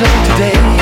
your eyes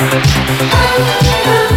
Oh,